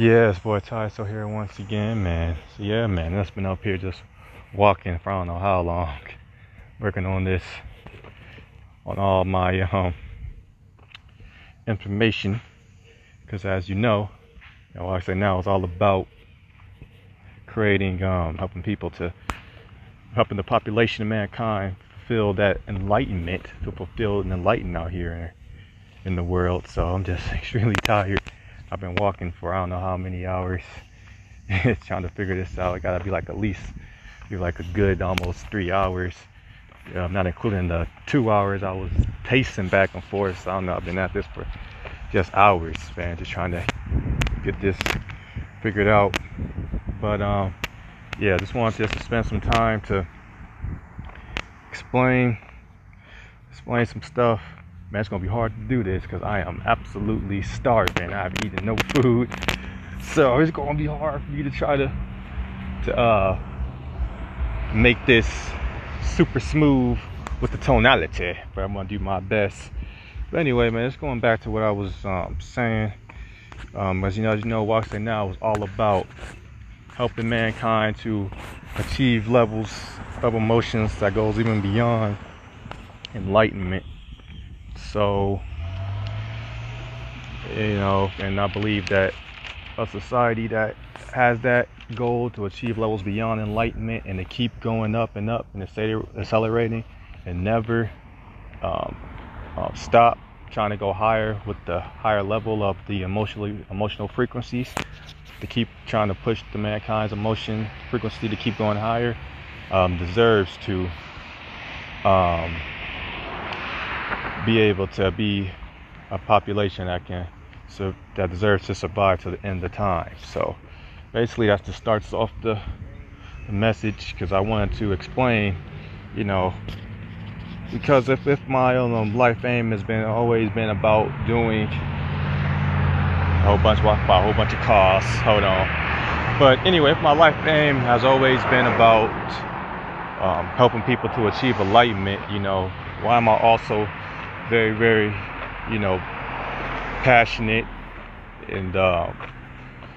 It's boy Ty so here once again, man. So yeah, man, that's been up here just walking for I don't know how long, working on this, on all my um information, because as you know, you know, what I say now is all about creating, um, helping people to, helping the population of mankind fulfill that enlightenment, to fulfill and enlighten out here in the world. So I'm just extremely tired. I've been walking for I don't know how many hours trying to figure this out. It gotta be like at least be like a good almost three hours. I'm not including the two hours I was pacing back and forth. So I don't know. I've been at this for just hours, man, just trying to get this figured out. But um, yeah, just wanted just to spend some time to explain explain some stuff Man, it's gonna be hard to do this because I am absolutely starving. I've eaten no food, so it's gonna be hard for me to try to to uh, make this super smooth with the tonality. But I'm gonna do my best. But anyway, man, it's going back to what I was um, saying. Um, as you know, as you know, Walk Sei Now is all about helping mankind to achieve levels of emotions that goes even beyond enlightenment so, you know, and I believe that a society that has that goal to achieve levels beyond enlightenment and to keep going up and up and accelerating and never um, uh, stop trying to go higher with the higher level of the emotionally emotional frequencies to keep trying to push the mankind's emotion frequency to keep going higher um, deserves to um, be able to be a population that can so that deserves to survive to the end of time. So basically that just starts off the, the message because I wanted to explain, you know, because if, if my um, life aim has been always been about doing a whole bunch about a whole bunch of costs, hold on. But anyway, if my life aim has always been about um, helping people to achieve enlightenment, you know, why am I also very, very, you know, passionate, and uh,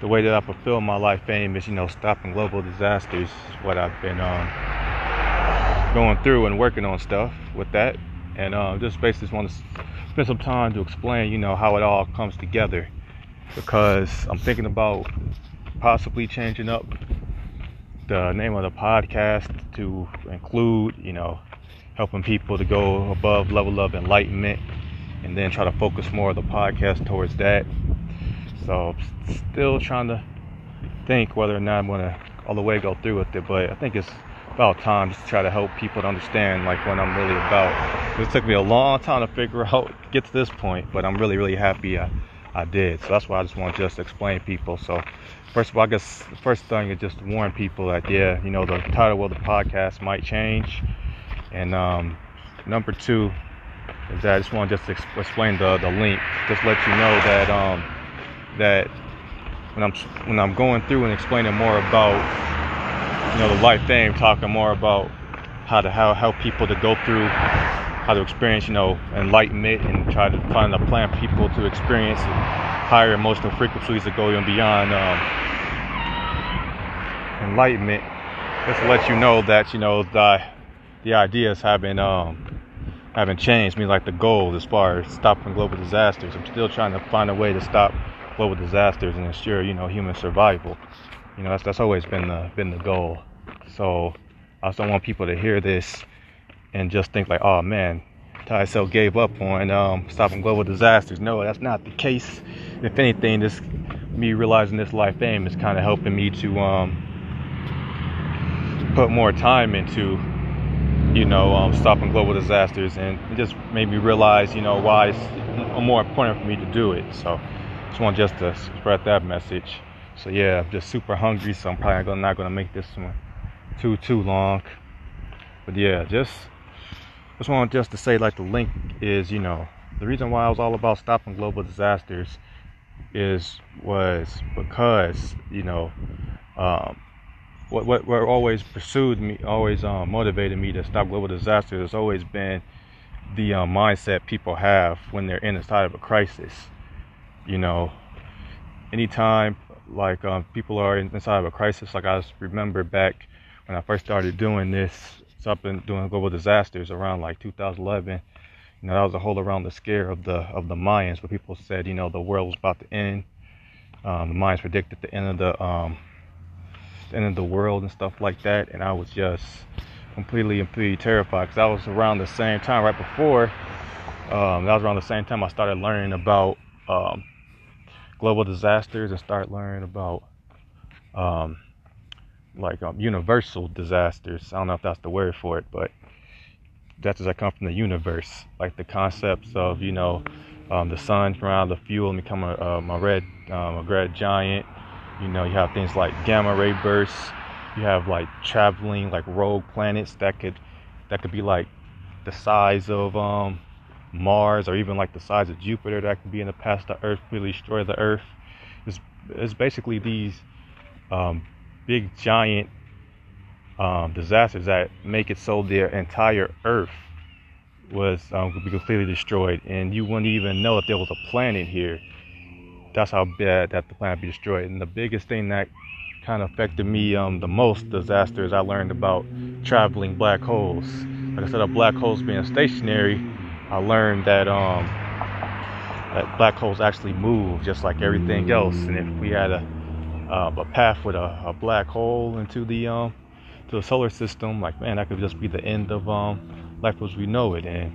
the way that I fulfill my life aim is, you know, stopping global disasters. Is What I've been um, going through and working on stuff with that, and uh, just basically just want to spend some time to explain, you know, how it all comes together, because I'm thinking about possibly changing up the name of the podcast to include, you know, helping people to go above level of enlightenment and then try to focus more of the podcast towards that. So still trying to think whether or not I'm gonna all the way go through with it, but I think it's about time just to try to help people to understand like what I'm really about. It took me a long time to figure out get to this point, but I'm really really happy I, I did. So that's why I just want to just explain people. So first of all, I guess the first thing is just to warn people that yeah, you know the title of the podcast might change. And um, number two is that I just want to just explain the, the link, just let you know that um, that when I'm when I'm going through and explaining more about you know the life thing, talking more about how to how help people to go through how to experience you know enlightenment and try to find a plan people to experience higher emotional frequencies that go even beyond um, enlightenment. Just to let you know that you know the the ideas haven't um haven't changed. I mean, like the goal as far as stopping global disasters. I'm still trying to find a way to stop global disasters and ensure you know human survival. You know that's that's always been the been the goal. So I also want people to hear this and just think like, oh man, Ty Cell gave up on um, stopping global disasters. No, that's not the case. If anything, this me realizing this life aim is kind of helping me to um, put more time into you know, um, stopping global disasters, and it just made me realize, you know, why it's more important for me to do it. So, just want just to spread that message. So yeah, I'm just super hungry, so I'm probably not gonna make this one too too long. But yeah, just just want just to say like the link is, you know, the reason why I was all about stopping global disasters is was because you know um, what, what, what always pursued me, always um, motivated me to stop global disasters has always been the um, mindset people have when they're in the side of a crisis. You know, anytime like um, people are inside of a crisis. Like I remember back when I first started doing this, something doing global disasters around like 2011. You know, that was a whole around the scare of the of the Mayans, where people said, you know, the world was about to end. Um, the Mayans predicted the end of the um, the end of the world and stuff like that, and I was just completely and completely terrified because I was around the same time, right before. Um, that was around the same time I started learning about um, global disasters and start learning about um, like um, universal disasters. I don't know if that's the word for it, but that's as I come from the universe, like the concepts of you know um, the sun around the fuel and become a, um, a red a red giant. You know, you have things like gamma ray bursts. You have like traveling like rogue planets that could that could be like the size of um, Mars or even like the size of Jupiter that could be in the past the Earth, really destroy the Earth. It's, it's basically these um, big giant um, disasters that make it so the entire Earth was um, could be completely destroyed, and you wouldn't even know if there was a planet here. That's how bad that the planet be destroyed. And the biggest thing that kind of affected me um, the most disasters I learned about traveling black holes. Like I said, of black holes being stationary, I learned that um, that black holes actually move just like everything else. And if we had a uh, a path with a, a, black hole into the um to the solar system, like man, that could just be the end of um life as we know it. And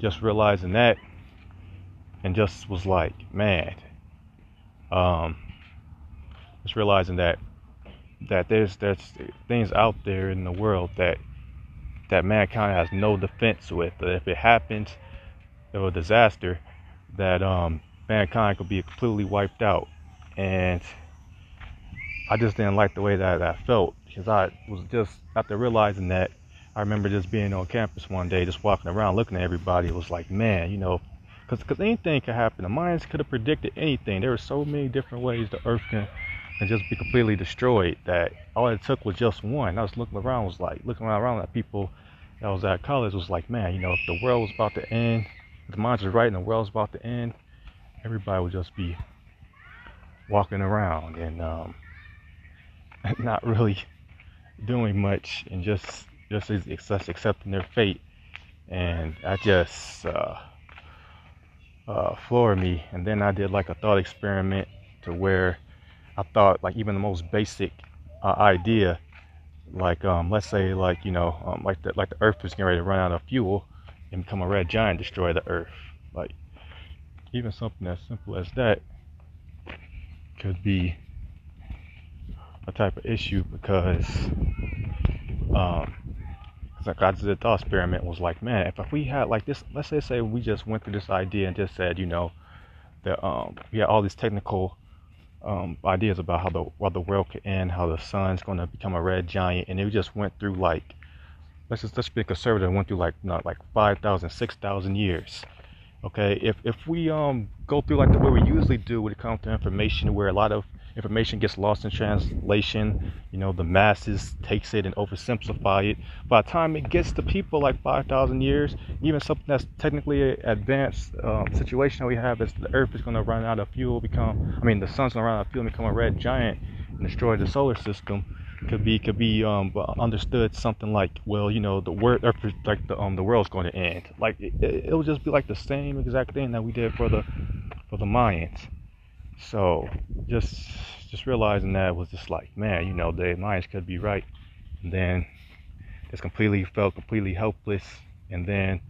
just realizing that, and just was like, man, um, just realizing that that there's there's things out there in the world that that mankind has no defense with. That if it happens, of a disaster, that um, mankind could be completely wiped out. And I just didn't like the way that that felt because I was just after realizing that. I remember just being on campus one day, just walking around, looking at everybody. It was like, man, you know, because anything could happen. The Mayans could have predicted anything. There were so many different ways the Earth can and just be completely destroyed. That all it took was just one. I was looking around, was like looking around at people that was at college. Was like, man, you know, if the world was about to end, if the monster's were right and the world was about to end, everybody would just be walking around and um, not really doing much and just just just accepting their fate. And I just uh, uh, me. And then I did like a thought experiment to where I thought like even the most basic uh, idea, like um, let's say like you know um, like the like the Earth is getting ready to run out of fuel and become a red giant, destroy the Earth. Like even something as simple as that could be a type of issue because um like I did a thought experiment was like, man, if, if we had like this, let's say say we just went through this idea and just said, you know, that um we had all these technical um, ideas about how the how the world could end, how the sun's going to become a red giant, and it just went through like let's just let's be conservative. Went through like not like 5,000, 6,000 years. Okay, if if we um go through like the way we usually do when it comes to information, where a lot of information gets lost in translation. You know, the masses takes it and oversimplify it. By the time it gets to people, like 5,000 years, even something that's technically an advanced um, situation we have is the Earth is going to run out of fuel, become, I mean, the sun's going to run out of fuel and become a red giant and destroy the solar system. Could be could be um, understood something like well you know the word like the um the world's going to end like it, it, it will just be like the same exact thing that we did for the for the Mayans so just just realizing that was just like, man, you know, the Mayans could be right. And then just completely felt completely helpless. And then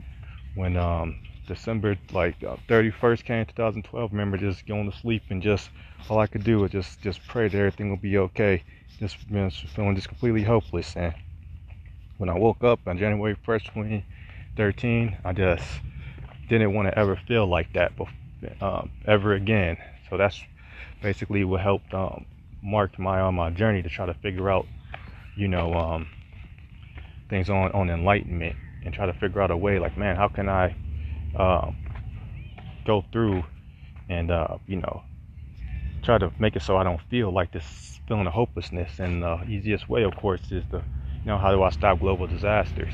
when um, December like uh, 31st came 2012, remember just going to sleep and just all I could do was just just pray that everything will be okay. Just you know, feeling just completely hopeless. And when I woke up on January 1st, 2013, I just didn't want to ever feel like that before, um, ever again. So that's basically what helped um, mark my on my journey to try to figure out, you know, um, things on on enlightenment and try to figure out a way. Like, man, how can I uh, go through and uh, you know try to make it so I don't feel like this feeling of hopelessness. And the easiest way, of course, is to you know how do I stop global disasters?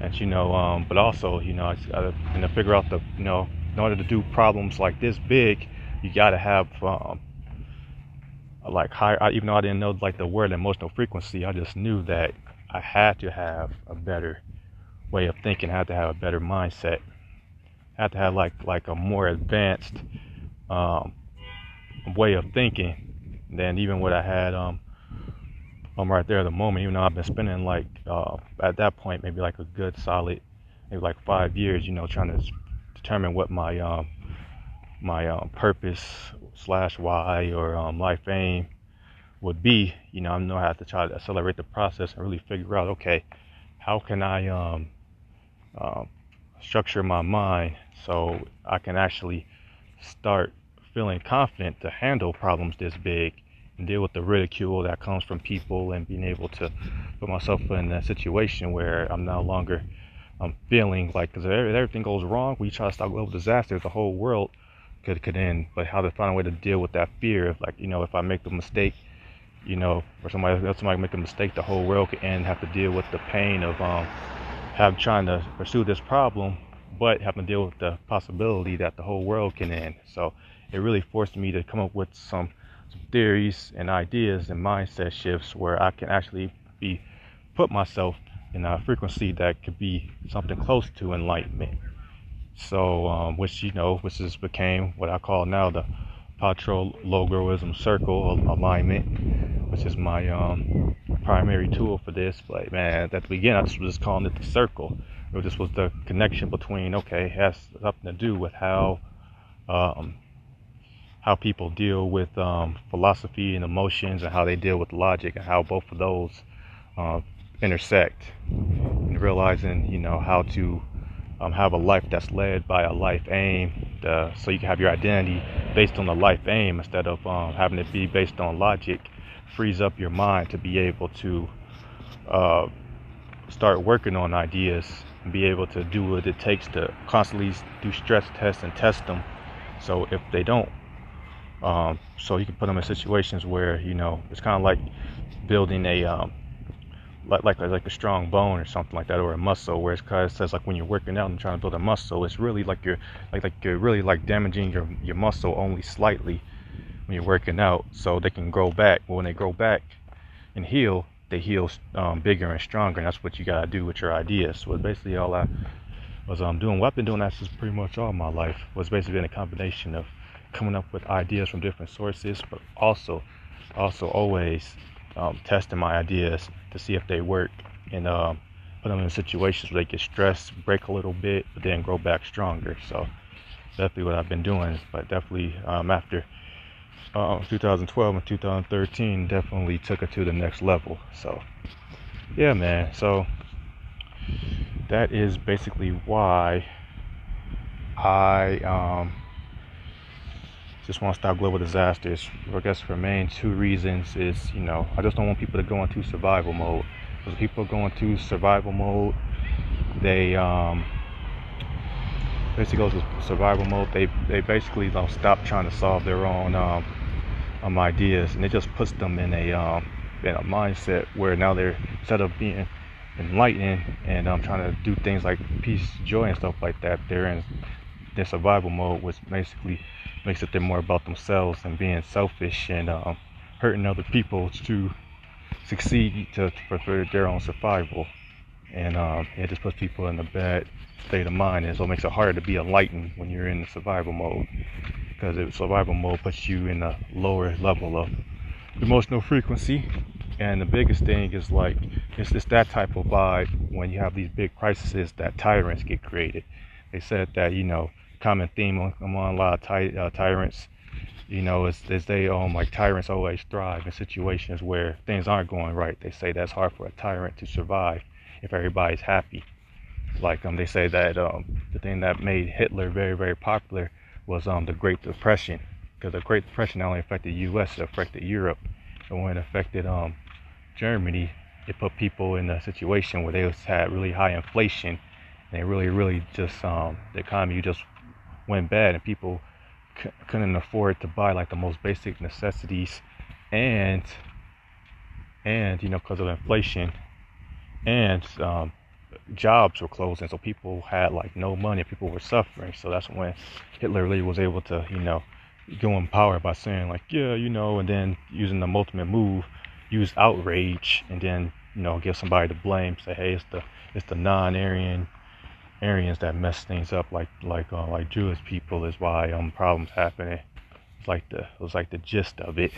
And you know, um, but also you know, I gotta you know figure out the you know in order to do problems like this big you got to have um, like higher. I, even though I didn't know like the word emotional frequency, I just knew that I had to have a better way of thinking. I had to have a better mindset. I had to have like like a more advanced um, way of thinking than even what I had um, um right there at the moment. Even though I've been spending like uh, at that point maybe like a good solid maybe like five years, you know, trying to determine what my um my um, purpose slash why or um, life aim would be. You know, I know I have to try to accelerate the process and really figure out, okay, how can I um, uh, structure my mind so I can actually start feeling confident to handle problems this big and deal with the ridicule that comes from people and being able to put myself in a situation where I'm no longer I'm um, feeling like because if everything goes wrong, we try to stop global disasters, the whole world could could end. But how to find a way to deal with that fear of like you know if I make the mistake, you know, or somebody else somebody make a mistake, the whole world could end. Have to deal with the pain of um have trying to pursue this problem, but having to deal with the possibility that the whole world can end. So it really forced me to come up with some, some theories and ideas and mindset shifts where I can actually be put myself in a frequency that could be something close to enlightenment. So, um, which you know, which has became what I call now the Patrologism Circle alignment, which is my um, primary tool for this. But man, at the beginning, I just was just calling it the circle. It just was the connection between okay, it has something to do with how um, how people deal with um, philosophy and emotions, and how they deal with logic, and how both of those uh, intersect and realizing you know how to um, have a life that's led by a life aim uh, so you can have your identity based on the life aim instead of um, having it be based on logic frees up your mind to be able to uh, start working on ideas and be able to do what it takes to constantly do stress tests and test them. So if they don't um, so you can put them in situations where you know it's kind of like building a like like like a strong bone or something like that or a muscle where it's kind of says like when you're working out and trying to build a muscle it's really like you're like like you're really like damaging your your muscle only slightly when you're working out so they can grow back. But when they grow back and heal they heal um, bigger and stronger and that's what you got to do with your ideas. So basically all I was um, doing. What I've been doing that since pretty much all my life was basically been a combination of coming up with ideas from different sources but also also always um, testing my ideas to see if they work and um, put them in situations where they get stressed, break a little bit, but then grow back stronger. So definitely what I've been doing. But definitely um, after uh, 2012 and 2013, definitely took it to the next level. So yeah, man. So that is basically why I um, just want to stop global disasters. I guess for main two reasons is, you know, I just don't want people to go into survival mode. Because people go into survival mode, they um, basically go to survival mode. They they basically don't stop trying to solve their own um, um, ideas, and it just puts them in a um, in a mindset where now they're instead of being enlightened and um, trying to do things like peace, joy, and stuff like that, they're in their survival mode, which basically makes it they're more about themselves and being selfish and um, hurting other people to succeed to, for, for their own survival. And um, it just puts people in a bad state of mind, and so it makes it harder to be enlightened when you're in the survival mode. Because survival mode puts you in a lower level of emotional frequency. And the biggest thing is like it's just that type of vibe when you have these big crises that tyrants get created. They said that you know common theme among a lot of ty- uh, tyrants. You know, is, is they um like tyrants always thrive in situations where things aren't going right. They say that's hard for a tyrant to survive if everybody's happy. Like um, they say that um, the thing that made Hitler very very popular was um the Great Depression because the Great Depression not only affected the U.S. it affected Europe, and when it affected um Germany, it put people in a situation where they had really high inflation and it really really just um the economy just went bad and people c- couldn't afford to buy like the most basic necessities and and you know because of inflation and um, jobs were closing so people had like no money people were suffering so that's when hitler really was able to you know go in power by saying like, yeah, you know, and then using the ultimate move, use outrage, and then you know give somebody the blame. Say, hey, it's the it's the non-Aryan Aryans that mess things up, like like uh, like Jewish people is why um problems happening. It's like the it was like the gist of it.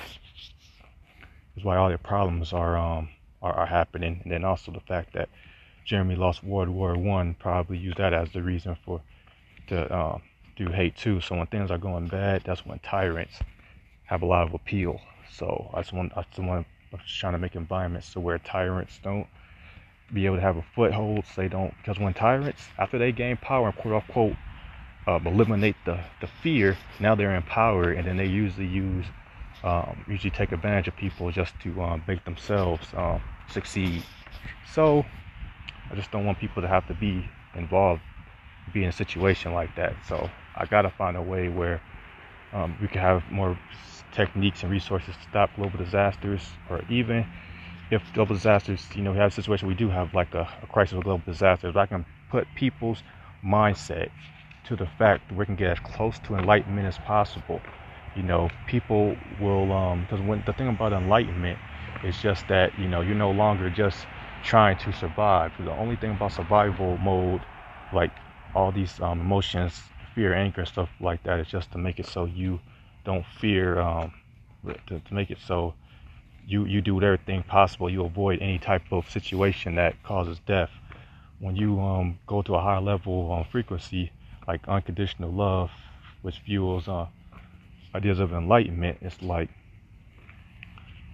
It's why all the problems are um are, are happening, and then also the fact that Germany lost World War One probably used that as the reason for to uh, do hate too. So when things are going bad, that's when tyrants have a lot of appeal. So I just want I just want I'm just trying to make environments to where tyrants don't be able to have a foothold. So they don't because when tyrants after they gain power and quote unquote um, eliminate the the fear, now they're in power, and then they usually use um, usually take advantage of people just to um, make themselves um, succeed. So I just don't want people to have to be involved, be in a situation like that. So I gotta find a way where um, we can have more techniques and resources to stop global disasters, or even if global disasters, you know, we have a situation we do have like a, a crisis of global disasters. I can put people's mindset to the fact that we can get as close to enlightenment as possible. You know, people will because um, when the thing about enlightenment is just that you know you're no longer just trying to survive. The only thing about survival mode, like all these um, emotions, fear, anger, and stuff like that, is just to make it so you don't fear, um, to, to make it so you you do everything possible. You avoid any type of situation that causes death. When you um, go to a higher level um, frequency, like unconditional love, which fuels uh, ideas of enlightenment, it's like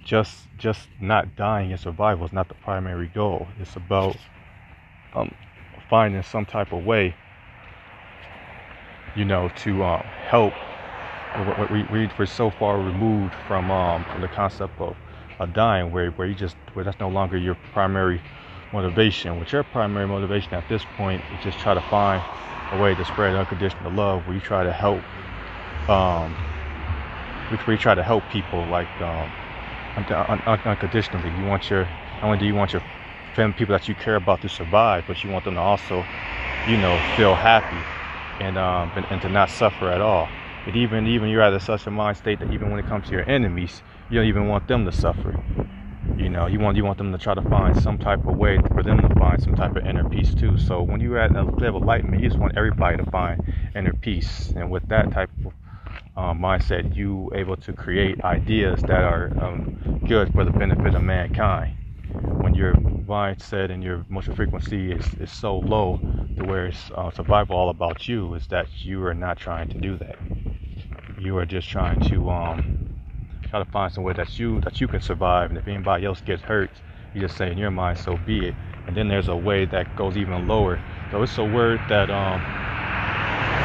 just just not dying and survival is not the primary goal. It's about um, finding some type of way, you know, to um, help. We, we, we're so far removed from, um, from the concept of, of dying, where, where you just where that's no longer your primary motivation. With your primary motivation at this point is just try to find a way to spread unconditional love, where you try to help, um, where you try to help people like um, unconditionally. You want your not only do you want your family people that you care about to survive, but you want them to also, you know, feel happy and um and, and to not suffer at all. But even even you're at such a mind state that even when it comes to your enemies, you don't even want them to suffer. You know, you want you want them to try to find some type of way for them to find some type of inner peace too. So when you're at a level of enlightenment, you just want everybody to find inner peace. And with that type of um, mindset, you able to create ideas that are um, good for the benefit of mankind. When your mindset and your emotional frequency is, is so low to where it's uh, survival all about you, is that you are not trying to do that. You are just trying to um, try to find some way that you that you can survive, and if anybody else gets hurt, you just say in your mind, so be it. And then there's a way that goes even lower. So it's a word that um,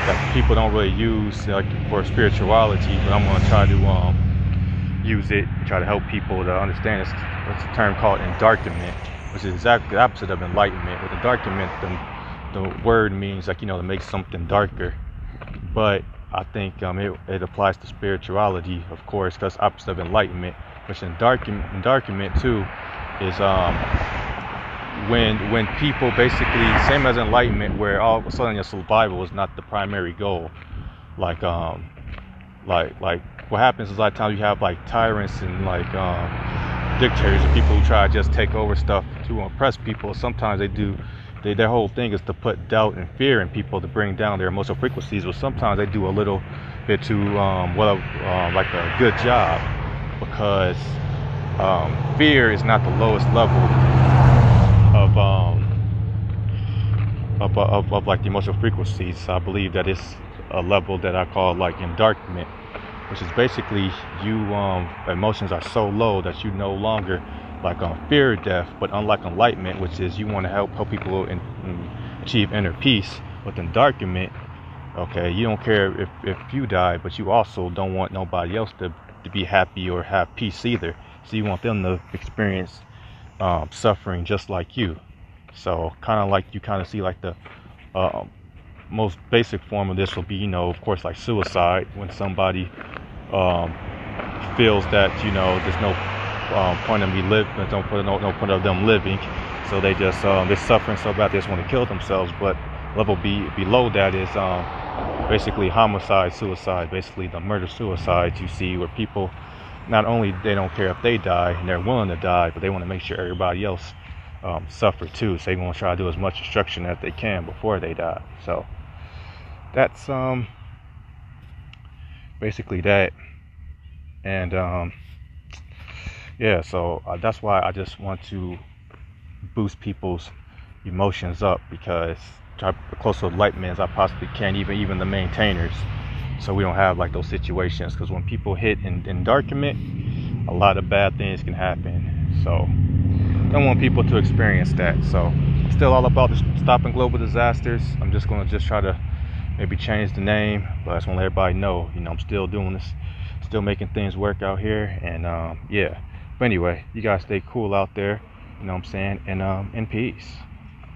that people don't really use like for spirituality, but I'm gonna try to um, use it, try to help people to understand. It's, it's a term called endarkenment, which is exactly the opposite of enlightenment. With endarkenment, the, the word means like you know to make something darker, but I think um, it, it applies to spirituality, of course, because opposite of enlightenment, which in endarkenment, endarkenment too is um, when when people basically same as enlightenment where all of a sudden your survival is not the primary goal. Like um like like what happens is a lot of times you have like tyrants and like um dictators and people who try to just take over stuff to oppress people. Sometimes they do they, their whole thing is to put doubt and fear in people to bring down their emotional frequencies but sometimes they do a little bit too um well uh, like a good job because um, fear is not the lowest level of um of, of, of like the emotional frequencies. I believe that it's a level that I call like endarkment, which is basically you um emotions are so low that you no longer like on fear of death, but unlike enlightenment, which is you want to help help people in, in achieve inner peace. With endarkenment, okay, you don't care if, if you die, but you also don't want nobody else to, to be happy or have peace either. So you want them to experience um, suffering just like you. So kind of like you kind of see like the uh, most basic form of this will be, you know, of course, like suicide when somebody um, feels that you know there's no um, point of me live, no, no, no point of them living, so they just um, they're suffering so bad they just want to kill themselves. But level B below that is um, basically homicide, suicide, basically the murder suicides you see where people not only they don't care if they die and they're willing to die, but they want to make sure everybody else um, suffer too. So they want to try to do as much destruction as they can before they die. So that's um basically that, and um yeah. So uh, that's why I just want to boost people's emotions up because try close to enlightenment as I possibly can, even even the maintainers, so we don't have like those situations. Because when people hit in, endarkenment, a lot of bad things can happen. So don't want people to experience that. So still all about stopping global disasters. I'm just gonna just try to maybe change the name, but I just want to let everybody know, you know, I'm still doing this, still making things work out here, and um, yeah. But anyway, you guys stay cool out there, you know what I'm saying, and um, in peace.